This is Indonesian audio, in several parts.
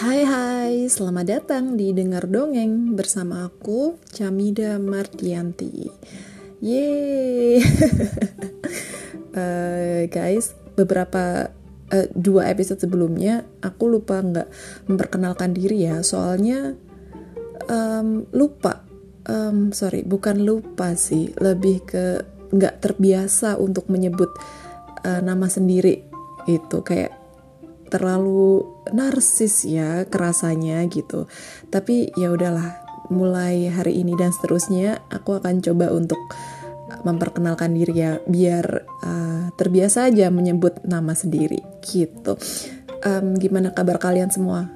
Hai hai, selamat datang di Dengar Dongeng bersama aku, Camida Mardianti. Yeay. Uh, Guys, beberapa uh, dua episode sebelumnya aku lupa nggak memperkenalkan diri ya. Soalnya um, lupa, um, sorry bukan lupa sih. Lebih ke nggak terbiasa untuk menyebut uh, nama sendiri itu kayak terlalu narsis ya kerasanya gitu. Tapi ya udahlah, mulai hari ini dan seterusnya aku akan coba untuk memperkenalkan diri ya biar uh, terbiasa aja menyebut nama sendiri gitu. Um, gimana kabar kalian semua?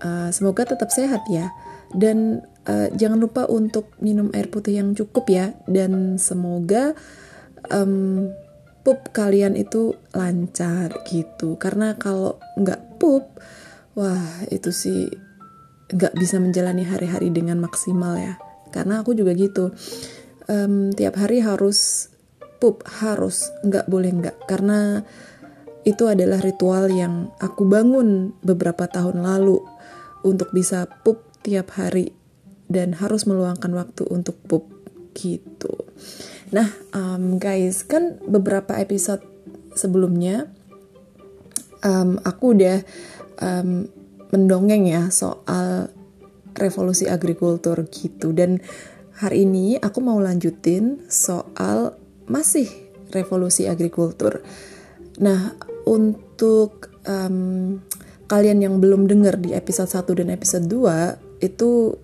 Uh, semoga tetap sehat ya. Dan uh, jangan lupa untuk minum air putih yang cukup ya. Dan semoga um, pup kalian itu lancar gitu karena kalau nggak pup wah itu sih nggak bisa menjalani hari-hari dengan maksimal ya. Karena aku juga gitu. Um, tiap hari harus pup harus nggak boleh nggak. Karena itu adalah ritual yang aku bangun beberapa tahun lalu untuk bisa pup tiap hari dan harus meluangkan waktu untuk pup gitu. Nah, um, guys, kan beberapa episode sebelumnya um, aku udah um, mendongeng ya soal revolusi agrikultur gitu dan hari ini aku mau lanjutin soal masih revolusi agrikultur. Nah, untuk um, kalian yang belum dengar di episode 1 dan episode 2 itu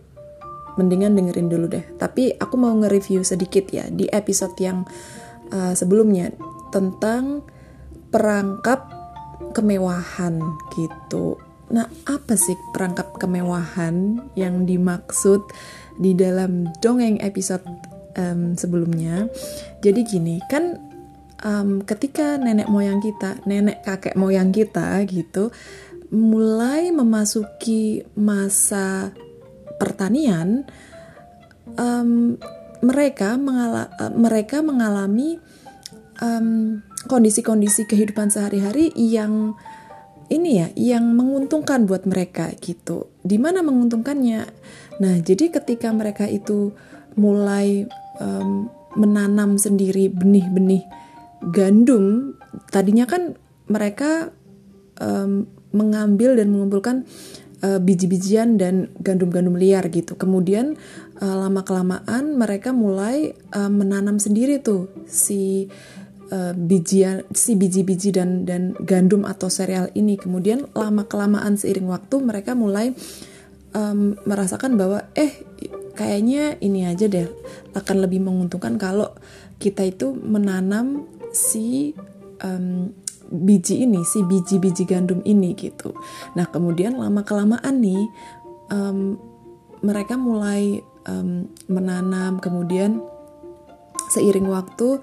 mendingan dengerin dulu deh. Tapi aku mau nge-review sedikit ya di episode yang uh, sebelumnya tentang perangkap kemewahan gitu. Nah, apa sih perangkap kemewahan yang dimaksud di dalam dongeng episode um, sebelumnya? Jadi gini, kan um, ketika nenek moyang kita, nenek kakek moyang kita gitu, mulai memasuki masa pertanian um, mereka mengala mereka mengalami kondisi-kondisi kehidupan sehari-hari yang ini ya yang menguntungkan buat mereka gitu. Di mana menguntungkannya? Nah jadi ketika mereka itu mulai um, menanam sendiri benih-benih gandum, tadinya kan mereka um, mengambil dan mengumpulkan uh, biji-bijian dan gandum-gandum liar gitu. Kemudian uh, lama kelamaan mereka mulai uh, menanam sendiri tuh si uh, bijian si biji-biji dan dan gandum atau sereal ini. Kemudian lama kelamaan seiring waktu mereka mulai um, merasakan bahwa eh kayaknya ini aja deh akan lebih menguntungkan kalau kita itu menanam si um, biji ini, si biji-biji gandum ini gitu. Nah kemudian lama kelamaan nih um, mereka mulai um, menanam, kemudian seiring waktu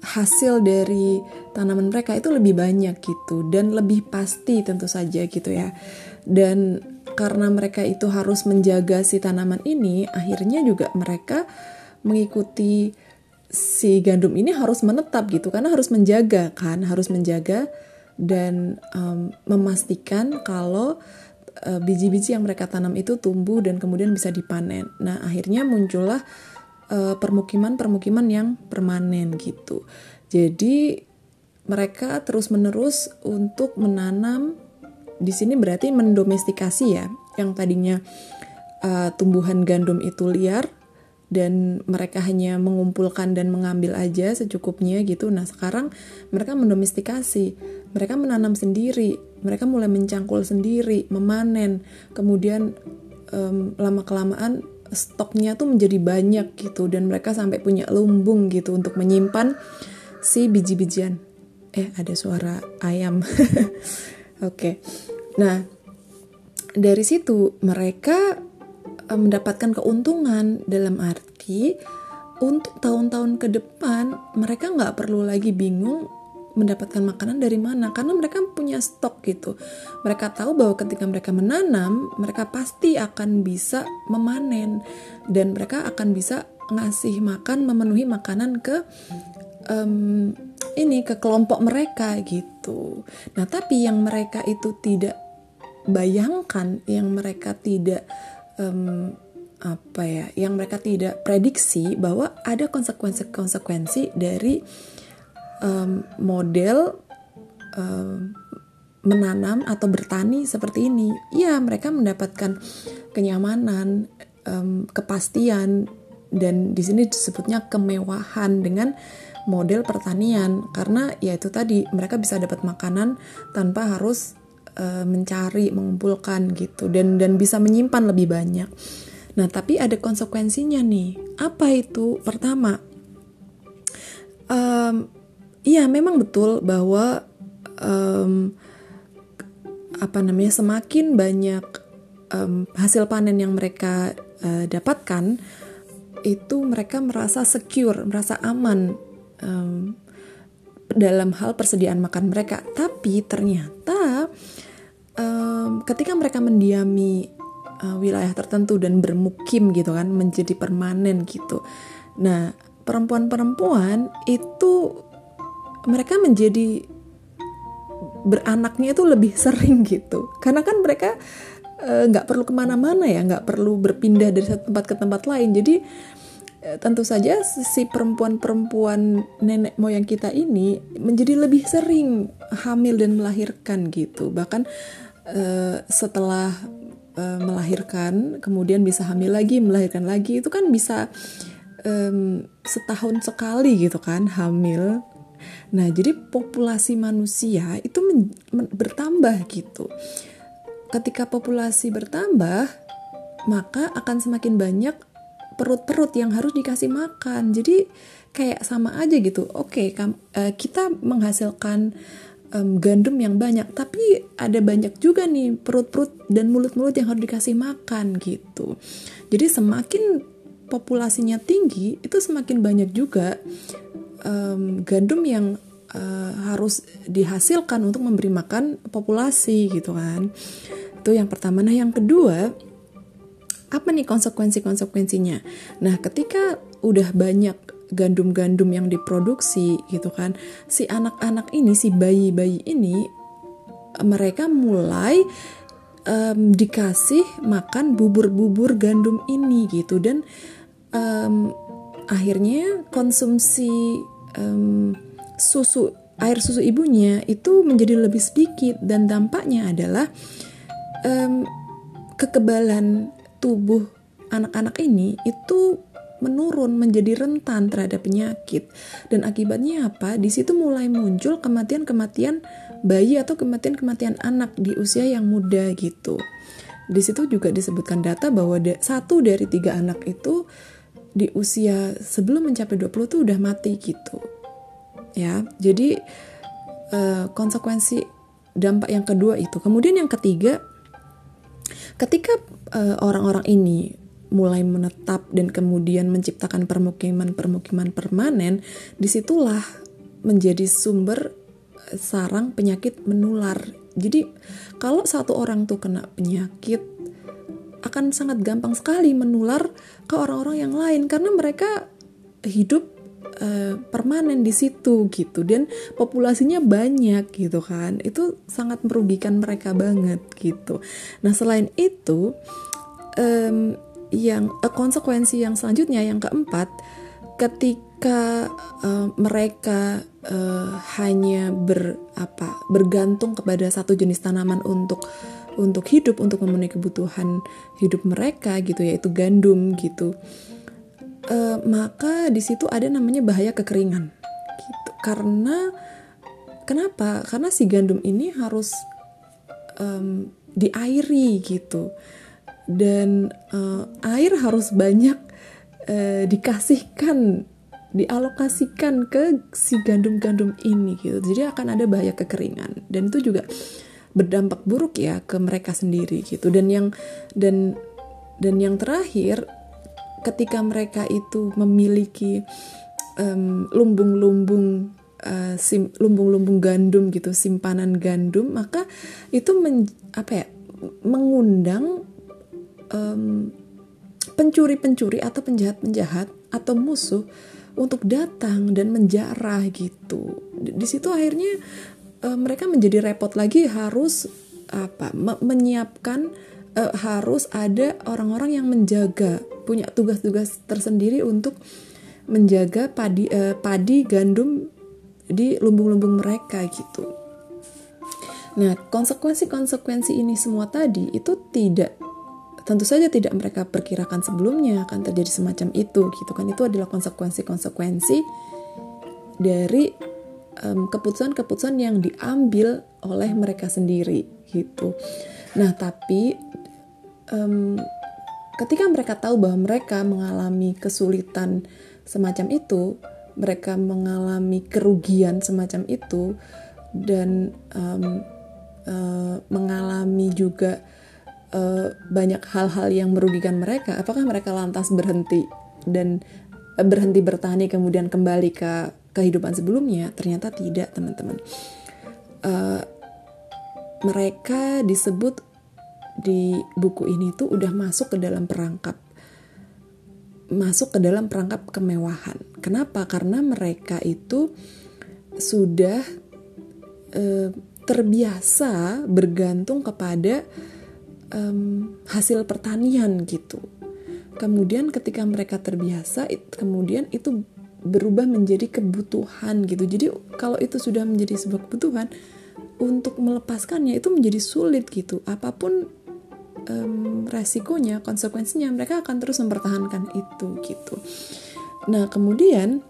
hasil dari tanaman mereka itu lebih banyak gitu dan lebih pasti tentu saja gitu ya. Dan karena mereka itu harus menjaga si tanaman ini, akhirnya juga mereka mengikuti si gandum ini harus menetap gitu karena harus menjaga kan harus menjaga dan um, memastikan kalau uh, biji-biji uh, yang mereka tanam itu tumbuh dan kemudian bisa dipanen. Nah akhirnya muncullah permukiman-permukiman uh, yang permanen gitu. Jadi mereka terus-menerus untuk menanam di sini berarti mendomestikasi ya yang tadinya uh, tumbuhan gandum itu liar dan mereka hanya mengumpulkan dan mengambil aja secukupnya gitu. Nah, sekarang mereka mendomestikasi. Mereka menanam sendiri, mereka mulai mencangkul sendiri, memanen. Kemudian um, lama-kelamaan stoknya tuh menjadi banyak gitu dan mereka sampai punya lumbung gitu untuk menyimpan si biji-bijian. Eh, ada suara ayam. Oke. okay. Nah, dari situ mereka Eh, mendapatkan keuntungan dalam arti untuk tahun-tahun ke depan mereka nggak perlu lagi bingung mendapatkan makanan dari mana? Karena mereka punya stok gitu. Mereka tahu bahwa ketika mereka menanam mereka pasti akan bisa memanen. Dan mereka akan bisa ngasih makan memenuhi makanan ke um, ini ke kelompok mereka gitu. Nah tapi yang mereka itu tidak bayangkan yang mereka tidak um, apa ya yang mereka tidak prediksi bahwa ada konsekuensi-konsekuensi dari um, model um, menanam atau bertani seperti ini ya mereka mendapatkan kenyamanan um, kepastian dan di sini disebutnya kemewahan dengan model pertanian karena ya itu tadi mereka bisa dapat makanan tanpa harus uh, mencari mengumpulkan gitu dan dan bisa menyimpan lebih banyak Nah, tapi ada konsekuensinya nih. Apa itu? Pertama, um, ya memang betul bahwa um, apa namanya semakin banyak um, hasil panen yang mereka uh, dapatkan, itu mereka merasa secure, merasa aman um, dalam hal persediaan makan mereka. Tapi ternyata um, ketika mereka mendiami uh, wilayah tertentu dan bermukim gitu kan menjadi permanen gitu. Nah perempuan-perempuan itu mereka menjadi beranaknya itu lebih sering gitu. Karena kan mereka uh, nggak uh, perlu ke mana-mana ya nggak perlu berpindah dari satu tempat ke tempat lain. Jadi uh, tentu saja si perempuan-perempuan nenek moyang kita ini menjadi lebih sering hamil dan melahirkan gitu. Bahkan uh, setelah uh, melahirkan, kemudian bisa hamil lagi, melahirkan lagi, itu kan bisa um, setahun sekali gitu kan hamil. Nah, jadi populasi manusia itu men, men, bertambah gitu. Ketika populasi bertambah, maka akan semakin banyak perut-perut yang harus dikasih makan. Jadi kayak sama aja gitu. Oke, okay, uh, kita menghasilkan um, gandum yang banyak tapi ada banyak juga nih perut-perut dan mulut-mulut yang harus dikasih makan gitu jadi semakin populasinya tinggi itu semakin banyak juga um, gandum yang uh, harus dihasilkan untuk memberi makan populasi gitu kan. Itu yang pertama. Nah yang kedua apa nih konsekuensi-konsekuensinya? Nah ketika udah banyak gandum-gandum yang diproduksi gitu kan si anak-anak ini si bayi-bayi ini mereka mulai um, dikasih makan bubur-bubur gandum ini gitu. Dan um, akhirnya konsumsi um, susu air susu ibunya itu menjadi lebih sedikit dan dampaknya adalah um, kekebalan tubuh anak-anak ini itu menurun menjadi rentan terhadap penyakit. Dan akibatnya apa? Di situ mulai muncul kematian-kematian bayi atau kematian-kematian anak di usia yang muda gitu. Di situ juga disebutkan data bahwa satu dari tiga anak itu di usia sebelum mencapai 20 tuh udah mati gitu ya jadi uh, konsekuensi dampak yang kedua itu kemudian yang ketiga ketika eh, orang-orang ini mulai menetap dan kemudian menciptakan permukiman-permukiman permanen, di situlah menjadi sumber eh, sarang penyakit menular. Jadi kalau satu orang tuh kena penyakit akan sangat gampang sekali menular ke orang-orang yang lain karena mereka hidup uh, permanen di situ gitu dan populasinya banyak gitu kan. Itu sangat merugikan mereka banget gitu. Nah selain itu um, yang uh, konsekuensi yang selanjutnya yang keempat ketika uh, mereka uh, hanya ber apa bergantung kepada satu jenis tanaman untuk untuk hidup untuk memenuhi kebutuhan hidup mereka gitu yaitu gandum gitu. Uh, maka di situ ada namanya bahaya kekeringan gitu. Karena kenapa? Karena si gandum ini harus um, diairi gitu. Dan uh, air harus banyak uh, dikasihkan dialokasikan ke si gandum-gandum ini gitu. Jadi akan ada bahaya kekeringan. Dan itu juga berdampak buruk ya ke mereka sendiri gitu dan yang dan dan yang terakhir ketika mereka itu memiliki lumbung-lumbung uh, sim, lumbung-lumbung gandum gitu simpanan gandum maka itu men, apa ya mengundang pencuri-pencuri atau penjahat-penjahat atau musuh untuk datang dan menjarah gitu. Di, situ akhirnya uh, mereka menjadi repot lagi harus apa me menyiapkan uh, harus ada orang-orang yang menjaga punya tugas-tugas tersendiri untuk menjaga padi uh, padi gandum di lumbung-lumbung mereka gitu. Nah, konsekuensi-konsekuensi ini semua tadi itu tidak tentu saja tidak mereka perkirakan sebelumnya akan terjadi semacam itu gitu kan. Itu adalah konsekuensi-konsekuensi dari keputusan-keputusan um, yang diambil oleh mereka sendiri gitu. Nah, tapi um, ketika mereka tahu bahwa mereka mengalami kesulitan semacam itu, mereka mengalami kerugian semacam itu, dan um, uh, mengalami juga uh, banyak hal-hal yang merugikan mereka, apakah mereka lantas berhenti dan uh, berhenti bertani kemudian kembali ke kehidupan sebelumnya? Ternyata tidak, teman-teman. Uh, mereka disebut di buku ini tuh udah masuk ke dalam perangkap masuk ke dalam perangkap kemewahan. Kenapa? Karena mereka itu sudah e, terbiasa bergantung kepada um, hasil pertanian gitu. Kemudian ketika mereka terbiasa, it, kemudian itu berubah menjadi kebutuhan gitu. Jadi kalau itu sudah menjadi sebuah kebutuhan, untuk melepaskannya itu menjadi sulit gitu. Apa pun um, resikonya, konsekuensinya mereka akan terus mempertahankan itu gitu. Nah kemudian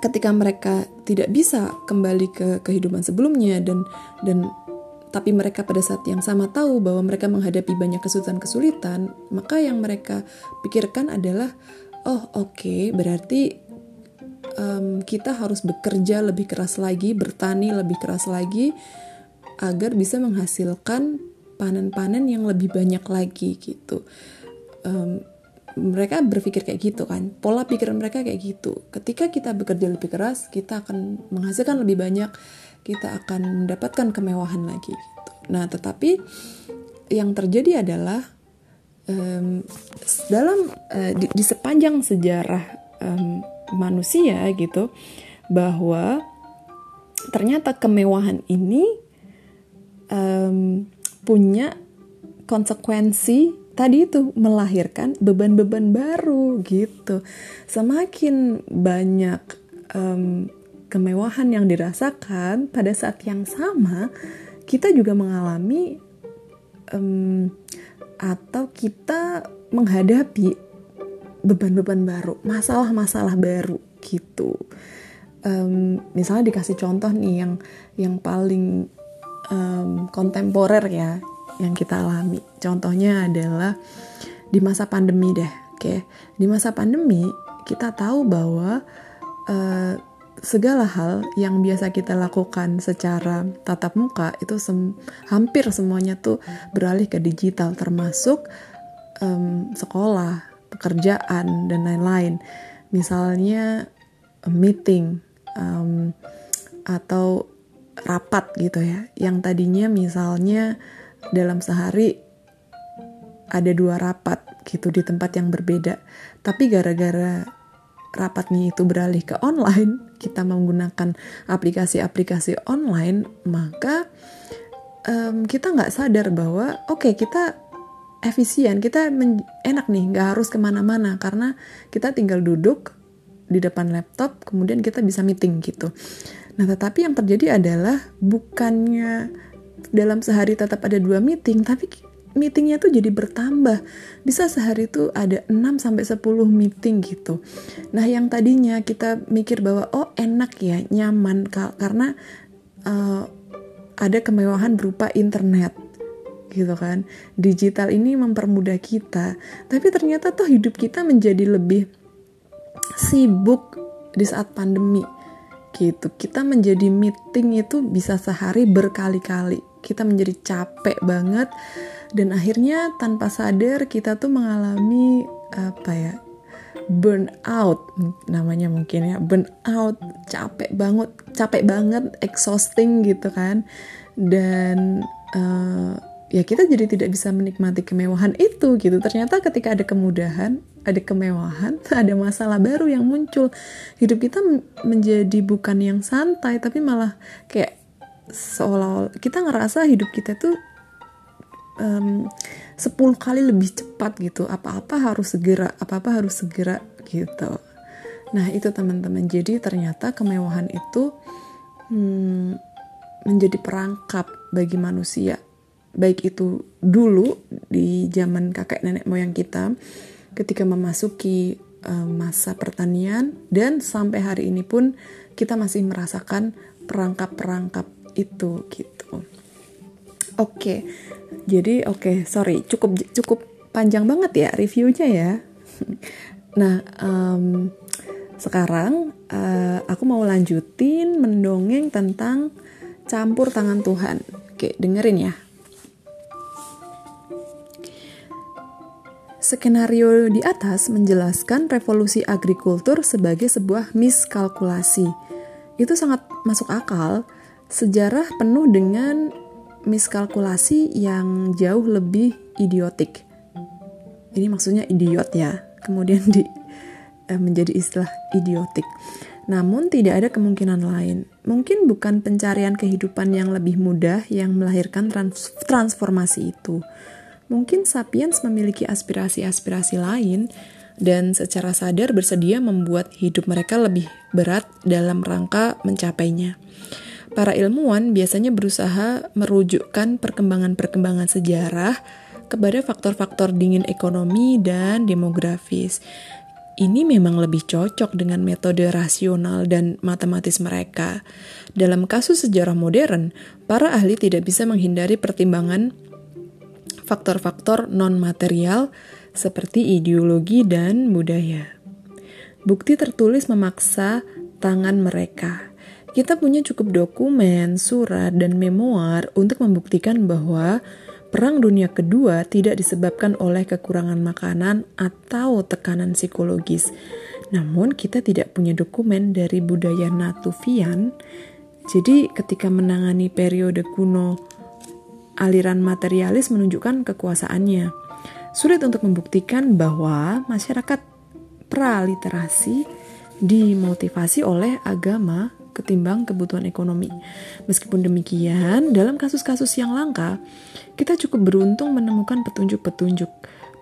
ketika mereka tidak bisa kembali ke kehidupan sebelumnya dan dan tapi mereka pada saat yang sama tahu bahwa mereka menghadapi banyak kesulitan-kesulitan, maka yang mereka pikirkan adalah, oh oke, okay, berarti um, kita harus bekerja lebih keras lagi, bertani lebih keras lagi, agar bisa menghasilkan panen-panen yang lebih banyak lagi gitu. Um, mereka berpikir kayak gitu kan, pola pikiran mereka kayak gitu. Ketika kita bekerja lebih keras, kita akan menghasilkan lebih banyak, kita akan mendapatkan kemewahan lagi. Gitu. Nah, tetapi yang terjadi adalah um, dalam uh, di, di sepanjang sejarah um, manusia gitu bahwa ternyata kemewahan ini um, punya konsekuensi tadi itu melahirkan beban-beban baru gitu. Semakin banyak um, kemewahan yang dirasakan pada saat yang sama kita juga mengalami um, atau kita menghadapi beban-beban baru, masalah-masalah baru gitu. Um, misalnya dikasih contoh nih yang yang paling um, kontemporer ya yang kita alami. Contohnya adalah di masa pandemi deh, oke? Di masa pandemi kita tahu bahwa uh, segala hal yang biasa kita lakukan secara tatap muka itu sem hampir semuanya tuh beralih ke digital termasuk um, sekolah pekerjaan dan lain-lain. Misalnya meeting um, atau rapat gitu ya, yang tadinya misalnya dalam sehari ada dua rapat gitu di tempat yang berbeda, tapi gara-gara rapatnya itu beralih ke online, kita menggunakan aplikasi-aplikasi online, maka um, kita nggak sadar bahwa oke okay, kita efisien. Kita enak nih nggak harus ke mana-mana. Karena kita tinggal duduk di depan laptop kemudian kita bisa meeting gitu. Nah tetapi yang terjadi adalah bukannya dalam sehari tetap ada dua meeting tapi meetingnya tuh jadi bertambah. Bisa sehari tuh ada 6 sampai 10 meeting gitu. Nah yang tadinya kita mikir bahwa oh enak ya nyaman karena uh, ada kemewahan berupa internet gitu kan. Digital ini mempermudah kita, tapi ternyata tuh hidup kita menjadi lebih sibuk di saat pandemi gitu. Kita menjadi meeting itu bisa sehari berkali-kali. Kita menjadi capek banget dan akhirnya tanpa sadar kita tuh mengalami apa ya? burnout namanya mungkin ya burnout capek banget capek banget exhausting gitu kan dan uh, ya kita jadi tidak bisa menikmati kemewahan itu gitu. Ternyata ketika ada kemudahan, ada kemewahan, ada masalah baru yang muncul. Hidup kita menjadi bukan yang santai tapi malah kayak seolah-olah kita ngerasa hidup kita tuh um, 10 kali lebih cepat gitu apa-apa harus segera apa-apa harus segera gitu nah itu teman-teman jadi ternyata kemewahan itu hmm, menjadi perangkap bagi manusia baik itu dulu di zaman kakek nenek moyang kita ketika memasuki uh, masa pertanian dan sampai hari ini pun kita masih merasakan perangkap-perangkap itu gitu. Oke, jadi oke, sorry, cukup cukup panjang banget ya reviewnya ya. nah, um, sekarang uh, aku mau lanjutin mendongeng tentang campur tangan Tuhan. Oke, dengerin ya. Skenario di atas menjelaskan revolusi agrikultur sebagai sebuah miskalkulasi. Itu sangat masuk akal. Sejarah penuh dengan miskalkulasi yang jauh lebih idiotik. Ini maksudnya idiot ya. Kemudian di eh, menjadi istilah idiotik. Namun tidak ada kemungkinan lain. Mungkin bukan pencarian kehidupan yang lebih mudah yang melahirkan trans transformasi itu Mungkin sapiens memiliki aspirasi-aspirasi lain dan secara sadar bersedia membuat hidup mereka lebih berat dalam rangka mencapainya. Para ilmuwan biasanya berusaha merujukkan perkembangan-perkembangan sejarah kepada faktor-faktor dingin ekonomi dan demografis. Ini memang lebih cocok dengan metode rasional dan matematis mereka. Dalam kasus sejarah modern, para ahli tidak bisa menghindari pertimbangan faktor-faktor non-material seperti ideologi dan budaya. Bukti tertulis memaksa tangan mereka. Kita punya cukup dokumen, surat, dan memoir untuk membuktikan bahwa Perang Dunia Kedua tidak disebabkan oleh kekurangan makanan atau tekanan psikologis. Namun, kita tidak punya dokumen dari budaya Natufian. Jadi, ketika menangani periode kuno aliran materialis menunjukkan kekuasaannya. Sulit untuk membuktikan bahwa masyarakat praliterasi dimotivasi oleh agama ketimbang kebutuhan ekonomi. Meskipun demikian, dalam kasus-kasus yang langka, kita cukup beruntung menemukan petunjuk-petunjuk.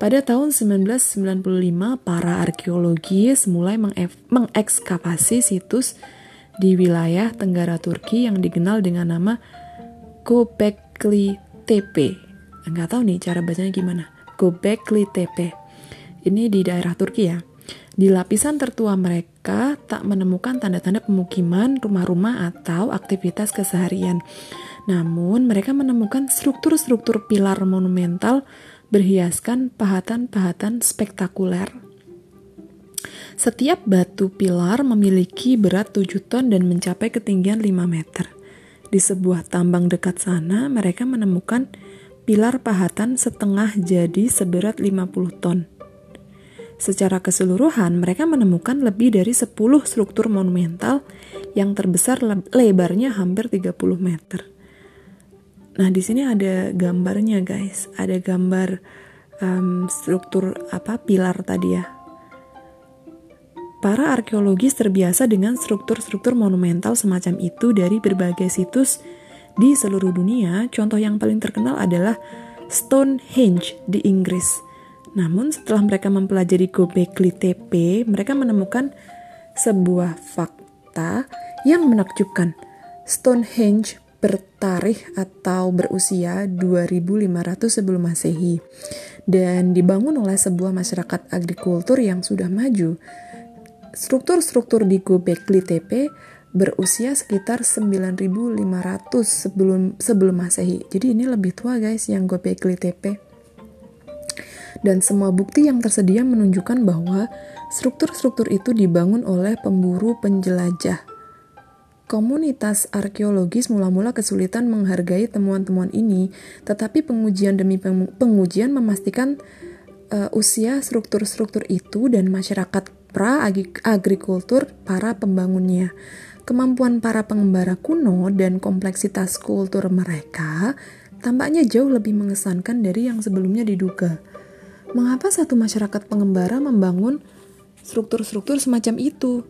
Pada tahun 1995, para arkeologis mulai mengekskavasi situs di wilayah Tenggara Turki yang dikenal dengan nama Göbekli Gobekli Tepe. Nggak tahu nih cara bacanya gimana. Gobekli Tepe. Ini di daerah Turki ya. Di lapisan tertua mereka tak menemukan tanda-tanda pemukiman, rumah-rumah, atau aktivitas keseharian. Namun, mereka menemukan struktur-struktur pilar monumental berhiaskan pahatan-pahatan spektakuler. Setiap batu pilar memiliki berat 7 ton dan mencapai ketinggian 5 meter. Di sebuah tambang dekat sana, mereka menemukan pilar pahatan setengah jadi seberat 50 ton. Secara keseluruhan, mereka menemukan lebih dari 10 struktur monumental yang terbesar lebarnya hampir 30 meter. Nah, di sini ada gambarnya, guys. Ada gambar um, struktur apa pilar tadi ya Para arkeologis terbiasa dengan struktur-struktur monumental semacam itu dari berbagai situs di seluruh dunia. Contoh yang paling terkenal adalah Stonehenge di Inggris. Namun setelah mereka mempelajari Gobekli Tepe, mereka menemukan sebuah fakta yang menakjubkan. Stonehenge bertarikh atau berusia 2500 sebelum Masehi dan dibangun oleh sebuah masyarakat agrikultur yang sudah maju struktur-struktur di Gobekli Tepe berusia sekitar 9500 sebelum sebelum Masehi. Jadi ini lebih tua guys yang Gobekli Tepe. Dan semua bukti yang tersedia menunjukkan bahwa struktur-struktur itu dibangun oleh pemburu penjelajah. Komunitas arkeologis mula-mula kesulitan menghargai temuan-temuan ini, tetapi pengujian demi pengujian memastikan uh, usia struktur-struktur itu dan masyarakat pra-agrikultur para pembangunnya. Kemampuan para pengembara kuno dan kompleksitas kultur mereka tampaknya jauh lebih mengesankan dari yang sebelumnya diduga. Mengapa satu masyarakat pengembara membangun struktur-struktur semacam itu?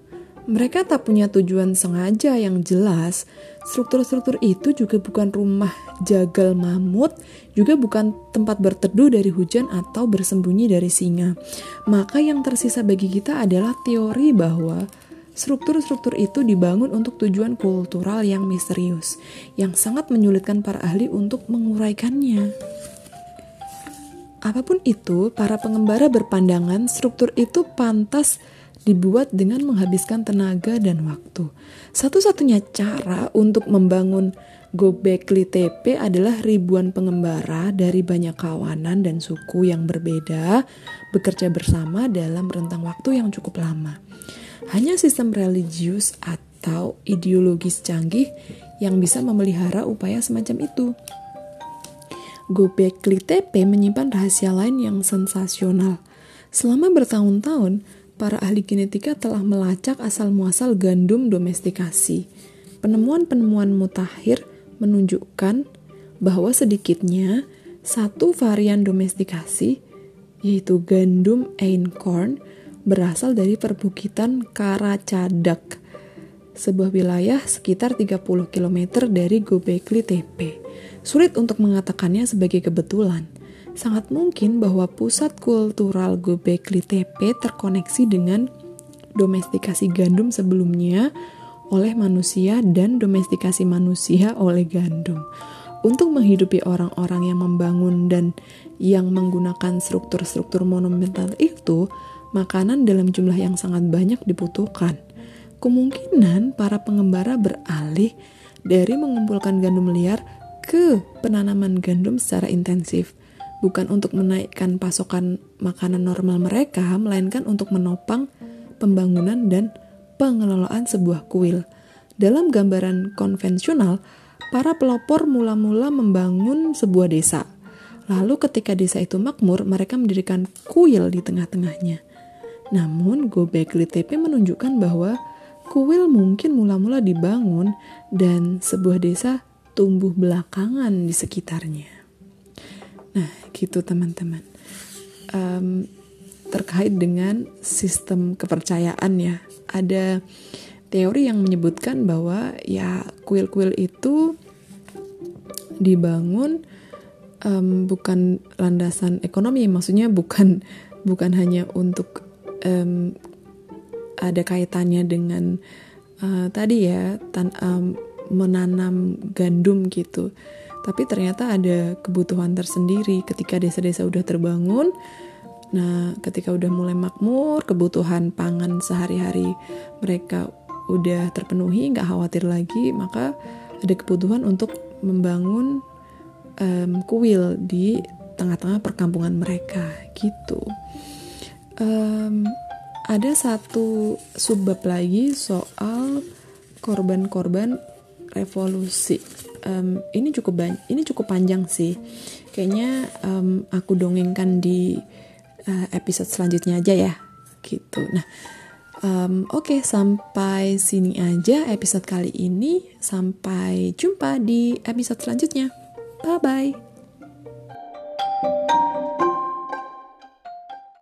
Mereka tak punya tujuan sengaja yang jelas. Struktur-struktur itu juga bukan rumah jagal mamut, juga bukan tempat berteduh dari hujan atau bersembunyi dari singa. Maka yang tersisa bagi kita adalah teori bahwa struktur-struktur itu dibangun untuk tujuan kultural yang misterius, yang sangat menyulitkan para ahli untuk menguraikannya. Apa pun itu, para pengembara berpandangan struktur itu pantas dibuat dengan menghabiskan tenaga dan waktu. Satu-satunya cara untuk membangun Gobekli Tepe adalah ribuan pengembara dari banyak kawanan dan suku yang berbeda bekerja bersama dalam rentang waktu yang cukup lama. Hanya sistem religius atau ideologis canggih yang bisa memelihara upaya semacam itu. Gobekli Tepe menyimpan rahasia lain yang sensasional. Selama bertahun-tahun, para ahli genetika telah melacak asal-muasal gandum domestikasi. Penemuan-penemuan mutakhir menunjukkan bahwa sedikitnya satu varian domestikasi, yaitu gandum einkorn, berasal dari perbukitan Karacadak, sebuah wilayah sekitar 30 km dari Gobekli Tepe. Sulit untuk mengatakannya sebagai kebetulan – sangat mungkin bahwa pusat kultural Gobekli Tepe terkoneksi dengan domestikasi gandum sebelumnya oleh manusia dan domestikasi manusia oleh gandum. Untuk menghidupi orang-orang yang membangun dan yang menggunakan struktur-struktur monumental itu, makanan dalam jumlah yang sangat banyak dibutuhkan. Kemungkinan para pengembara beralih dari mengumpulkan gandum liar ke penanaman gandum secara intensif bukan untuk menaikkan pasokan makanan normal mereka, melainkan untuk menopang pembangunan dan pengelolaan sebuah kuil. Dalam gambaran konvensional, para pelopor mula-mula membangun sebuah desa. Lalu ketika desa itu makmur, mereka mendirikan kuil di tengah-tengahnya. Namun, Gobekli Tepe menunjukkan bahwa kuil mungkin mula-mula dibangun dan sebuah desa tumbuh belakangan di sekitarnya. Nah, gitu teman-teman. Um, terkait dengan sistem kepercayaan ya, ada teori yang menyebutkan bahwa ya kuil-kuil itu dibangun um, bukan landasan ekonomi, maksudnya bukan bukan hanya untuk um, ada kaitannya dengan uh, tadi ya tan um, menanam gandum gitu tapi ternyata ada kebutuhan tersendiri ketika desa-desa udah terbangun. Nah, ketika udah mulai makmur, kebutuhan pangan sehari-hari mereka udah terpenuhi, nggak khawatir lagi, maka ada kebutuhan untuk membangun um, kuil di tengah-tengah perkampungan mereka, gitu. Um, ada satu subbab lagi soal korban-korban revolusi um, ini cukup banyak ini cukup panjang sih. Kayaknya um, aku dongengkan di uh, episode selanjutnya aja ya gitu. Nah um, oke okay, sampai sini aja episode kali ini. Sampai jumpa di episode selanjutnya. Bye bye